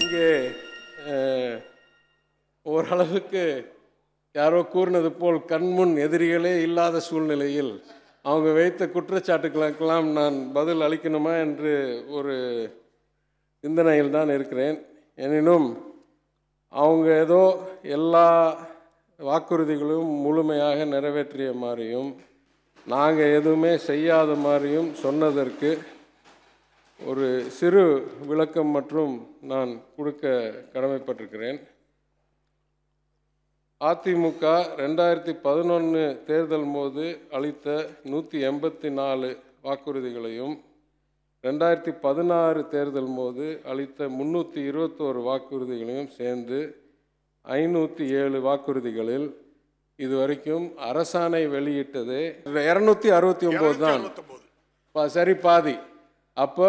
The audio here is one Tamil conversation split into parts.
இங்கே ஓரளவுக்கு யாரோ கூறினது போல் கண்முன் எதிரிகளே இல்லாத சூழ்நிலையில் அவங்க வைத்த குற்றச்சாட்டுகளுக்கெல்லாம் நான் பதில் அளிக்கணுமா என்று ஒரு சிந்தனையில் தான் இருக்கிறேன். எனினும் அவங்க ஏதோ எல்லா வாக்குறுதிகளும் முழுமையாக நிறைவேற்றிய மாதிரியும் நாங்கள் எதுவுமே செய்யாத மாதிரியும் சொன்னதற்கு ஒரு சிறு விளக்கம் மற்றும் நான் கொடுக்க கடமைப்பட்டிருக்கிறேன். அதிமுக ரெண்டாயிரத்தி பதினொன்று தேர்தல் போது அளித்த நூற்றி எண்பத்தி நாலு வாக்குறுதிகளையும் ரெண்டாயிரத்தி பதினாறு தேர்தல் போது அளித்த முந்நூற்றி இருபத்தோரு வாக்குறுதிகளையும் சேர்ந்து ஐநூற்றி ஏழு வாக்குறுதிகளில் இதுவரைக்கும் அரசாணை வெளியிட்டது. இரநூத்தி அறுபத்தி ஒம்பது தான். பா- சரி பாதி. அப்போ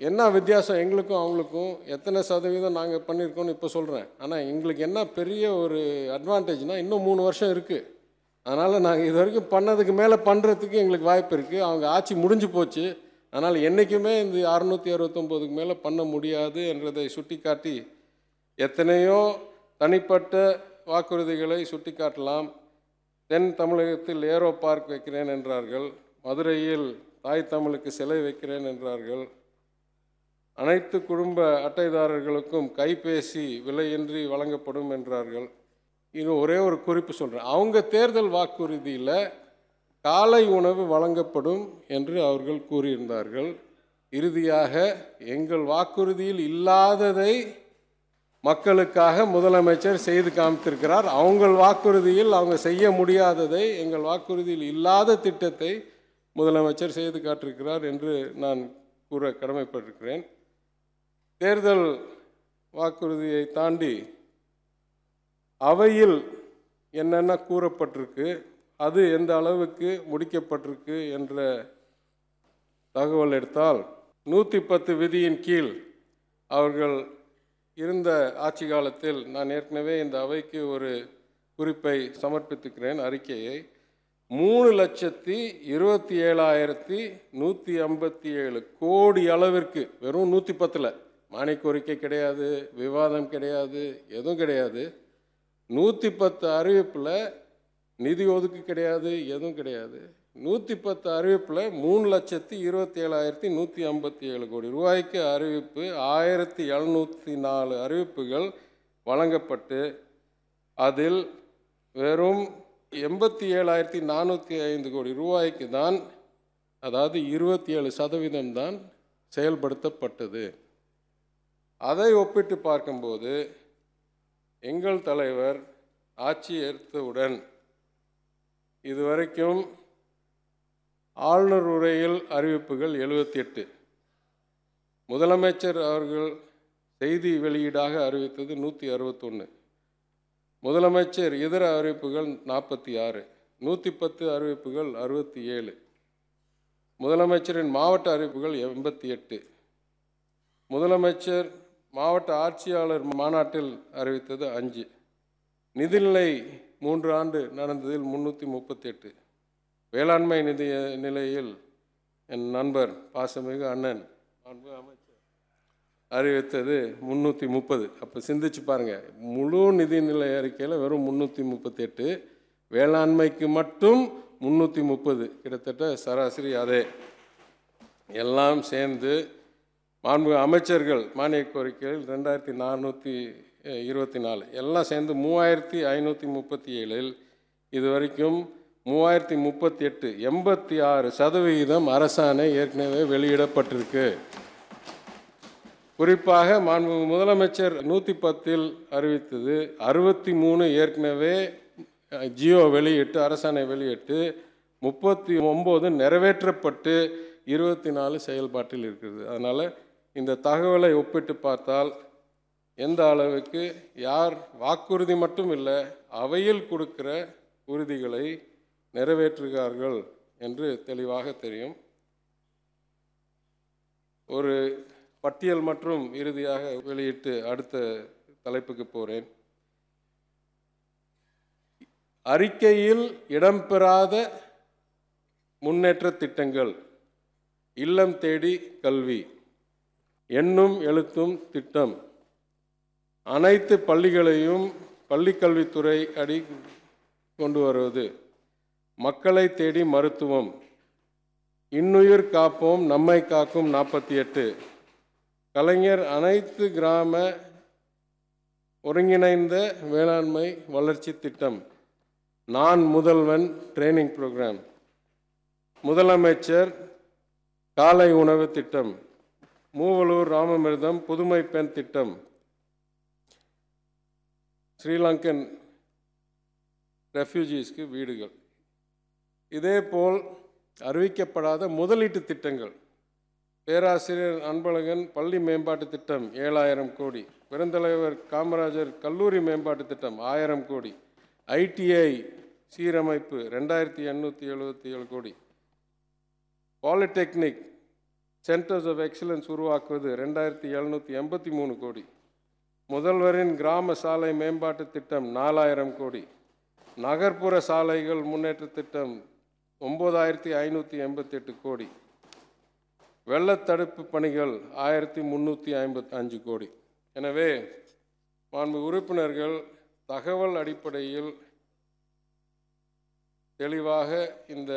என்ன வித்தியாசம் எங்களுக்கும் அவங்களுக்கும்? எத்தனை சதவீதம் நாங்கள் பண்ணியிருக்கோம்னு இப்போ சொல்கிறேன் ஆனால் எங்களுக்கு என்ன பெரிய ஒரு அட்வான்டேஜ்னால் இன்னும் மூணு வருஷம் இருக்குது அதனால் நாங்கள் இது வரைக்கும் பண்ணதுக்கு மேலே பண்ணுறதுக்கு எங்களுக்கு வாய்ப்பு இருக்குது அவங்க ஆட்சி முடிஞ்சு போச்சு. அதனால் என்றைக்குமே இந்த அறுநூற்றி அறுபத்தொம்போதுக்கு மேலே பண்ண முடியாது என்றதை சுட்டிக்காட்டி எத்தனையோ தனிப்பட்ட வாக்குறுதிகளை சுட்டி காட்டலாம் தென் தமிழகத்தில் ஏரோ பார்க் வைக்கிறேன் என்றார்கள். மதுரையில் தாய் தமிழுக்கு சிலை வைக்கிறேன் என்றார்கள். அனைத்து குடும்ப அட்டைதாரர்களுக்கும் கைபேசி விலையின்றி வழங்கப்படும் என்றார்கள். இன்னும் ஒரே ஒரு குறிப்பு சொல்கிறேன் அவங்க தேர்தல் வாக்குறுதியில் காலை உணவு வழங்கப்படும் என்று அவர்கள் கூறியிருந்தார்கள். இறுதியாக எங்கள் வாக்குறுதியில் இல்லாததை மக்களுக்காக முதலமைச்சர் செய்து காமித்திருக்கிறார். அவங்கள் வாக்குறுதியில் அவங்க செய்ய முடியாததை எங்கள் வாக்குறுதியில் இல்லாத திட்டத்தை முதலமைச்சர் செய்து காட்டிருக்கிறார் என்று நான் கூற கடமைப்பட்டிருக்கிறேன். தேர்தல் வாக்குறுதியை தாண்டி அவையில் என்னென்ன கூறப்பட்டிருக்கு அது எந்த அளவுக்கு முடிக்கப்பட்டிருக்கு என்ற தகவல் எடுத்தால் நூற்றி பத்து விதியின் கீழ் அவர்கள் இருந்த ஆட்சி காலத்தில் நான் ஏற்கனவே இந்த அவைக்கு ஒரு குறிப்பை சமர்ப்பித்துக்கிறேன் அறிக்கையை. மூணு லட்சத்தி இருபத்தி ஏழாயிரத்தி நூற்றி ஐம்பத்தி ஏழு கோடி அளவிற்கு வெறும் நூற்றி பத்தில். மானிய கோரிக்கை கிடையாது விவாதம் கிடையாது எதுவும் கிடையாது. நூற்றி பத்து அறிவிப்பில் நிதி ஒதுக்கு கிடையாது எதுவும் கிடையாது. நூற்றி பத்து அறிவிப்பில் மூணு லட்சத்தி இருபத்தி ஏழாயிரத்தி நூற்றி ஐம்பத்தி ஏழு கோடி ரூபாய்க்கு அறிவிப்பு ஆயிரத்தி எழுநூற்றி நாலு அறிவிப்புகள் வழங்கப்பட்டு அதில் வெறும் எண்பத்தி ஏழாயிரத்தி நானூற்றி ஐந்து கோடி ரூபாய்க்கு தான் அதாவது இருபத்தி ஏழு சதவீதம் தான் செயல்படுத்தப்பட்டது. அதை ஒப்பிட்டு பார்க்கும்போது எங்கள் தலைவர் ஆட்சி ஏற்றவுடன் இதுவரைக்கும் ஆளுநர் உரையில் அறிவிப்புகள் எழுபத்தி எட்டு. முதலமைச்சர் அவர்கள் செய்தி வெளியீடாக அறிவித்தது நூற்றி அறுபத்தொன்று முதலமைச்சர் இதர அறிவிப்புகள் நாற்பத்தி ஆறு நூற்றி பத்து அறிவிப்புகள் அறுபத்தி ஏழு. முதலமைச்சரின் மாவட்ட அறிவிப்புகள் எண்பத்தி எட்டு. முதலமைச்சர் மாவட்ட ஆட்சியாளர் மாநாட்டில் அறிவித்தது அஞ்சு. நிதிநிலை மூன்று ஆண்டு நடந்ததில் முந்நூற்றி முப்பத்தெட்டு. வேளாண்மை நிதி நிலையில் என் நண்பர் பாசமிகு அண்ணன். அன்பு அமைச்சர் அறிவித்தது முந்நூற்றி முப்பது. அப்போ சிந்திச்சு பாருங்கள் முழு நிதிநிலை அறிக்கையில் வெறும் முந்நூற்றி முப்பத்தெட்டு. வேளாண்மைக்கு மட்டும் முந்நூற்றி முப்பது. கிட்டத்தட்ட சராசரி அதே. எல்லாம் சேர்ந்து மாண்பு அமைச்சர்கள் மானிய கோரிக்கைகள் ரெண்டாயிரத்தி நானூற்றி இருபத்தி நாலு. எல்லாம் சேர்ந்து மூவாயிரத்தி ஐநூற்றி முப்பத்தி ஏழில் இது வரைக்கும் மூவாயிரத்தி முப்பத்தி எட்டு எண்பத்தி ஆறு சதவிகிதம் அரசாணை ஏற்கனவே வெளியிடப்பட்டிருக்கு. குறிப்பாக மாண்பு முதலமைச்சர் நூற்றி பத்தில் அறிவித்தது அறுபத்தி மூணு ஏற்கனவே ஜியோ வெளியிட்டு அரசாணை வெளியிட்டு முப்பத்தி ஒம்பது நிறைவேற்றப்பட்டு இருபத்தி நாலு செயல்பாட்டில் இருக்கிறது அதனால் இந்த தகவலை ஒப்பிட்டு பார்த்தால் எந்த அளவுக்கு யார் வாக்குறுதி மட்டும் இல்லை அவையில் கொடுக்கிற உறுதிகளை நிறைவேற்றுகிறார்கள் என்று தெளிவாக தெரியும். ஒரு பட்டியல் மற்றும் இறுதியாக வெளியிட்டு அடுத்த தலைப்புக்கு போகிறேன் அறிக்கையில் இடம்பெறாத முன்னேற்ற திட்டங்கள். இல்லம் தேடி கல்வி. எண்ணும் எழுத்தும் திட்டம். அனைத்து பள்ளிகளையும் பள்ளிக்கல்வித்துறை அடி கொண்டு வருவது. மக்களை தேடி மருத்துவம். இன்னுயிர் காப்போம் நம்மை காக்கும் நாற்பத்தி எட்டு. கலைஞர் அனைத்து கிராம ஒருங்கிணைந்த வேளாண்மை வளர்ச்சி திட்டம். நான் முதல்வன் ட்ரைனிங் ப்ரோக்ராம். முதலமைச்சர் காலை உணவு திட்டம். மூவலூர் ராமமிர்தம் புதுமை பெண் திட்டம். ஸ்ரீலங்கன் ரெஃப்யூஜிஸ்க்கு வீடுகள். இதேபோல் அறிவிக்கப்படாத முதலீட்டு திட்டங்கள். பேராசிரியர் அன்பழகன் பள்ளி மேம்பாட்டு திட்டம் ஏழாயிரம் கோடி. பெருந்தலைவர் காமராஜர் கல்லூரி மேம்பாட்டு திட்டம் ஆயிரம் கோடி. ஐடிஐ சீரமைப்பு ரெண்டாயிரத்தி எண்ணூற்றி எழுபத்தி ஏழு கோடி. பாலிடெக்னிக் சென்டர்ஸ் ஆஃப் எக்ஸலன்ஸ் உருவாக்குவது ரெண்டாயிரத்தி எழுநூற்றி எண்பத்தி மூணு கோடி. முதல்வரின் கிராம சாலை மேம்பாட்டு திட்டம் நாலாயிரம் கோடி. நகர்ப்புற சாலைகள் முன்னேற்ற திட்டம் ஒம்பதாயிரத்தி ஐநூற்றி எண்பத்தெட்டு கோடி. வெள்ளத்தடுப்பு பணிகள் ஆயிரத்தி முந்நூற்றி ஐம்பத்தி அஞ்சு கோடி. எனவே மாண்பு உறுப்பினர்கள் தகவல் அடிப்படையில் தெளிவாக இந்த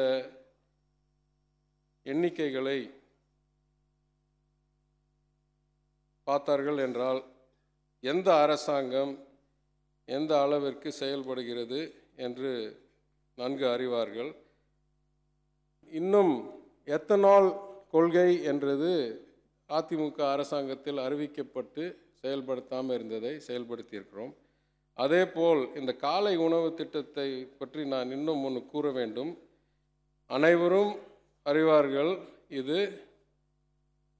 எண்ணிக்கைகளை பார்த்தார்கள் என்றால் எந்த அரசாங்கம் எந்த அளவிற்கு செயல்படுகிறது என்று நன்கு அறிவார்கள். இன்னும் எத்தனால் கொள்கை என்றது அதிமுக அரசாங்கத்தில் அறிவிக்கப்பட்டு செயல்படுத்தாமல் இருந்ததை செயல்படுத்தியிருக்கிறோம். அதே போல் இந்த காலை உணவு திட்டத்தை பற்றி நான் இன்னும் ஒன்று கூற வேண்டும். அனைவரும் அறிவார்கள் இது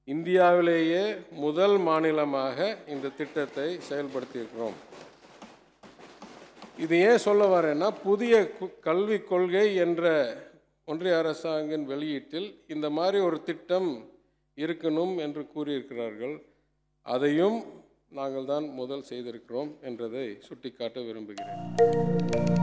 இந்தியாவிலேயே முதல் மாநிலமாக இந்த திட்டத்தை செயல்படுத்தியிருக்கிறோம். இது ஏன் சொல்ல வரேன்னா புதிய கு- கல்விக் கொள்கை என்ற ஒன்றிய அரசாங்கின் வெளியீட்டில் இந்த மாதிரி ஒரு திட்டம் இருக்கணும் என்று கூறியிருக்கிறார்கள். அதையும் நாங்கள் தான் முதல் செய்திருக்கிறோம் என்றதை சுட்டிக்காட்ட விரும்புகிறேன்.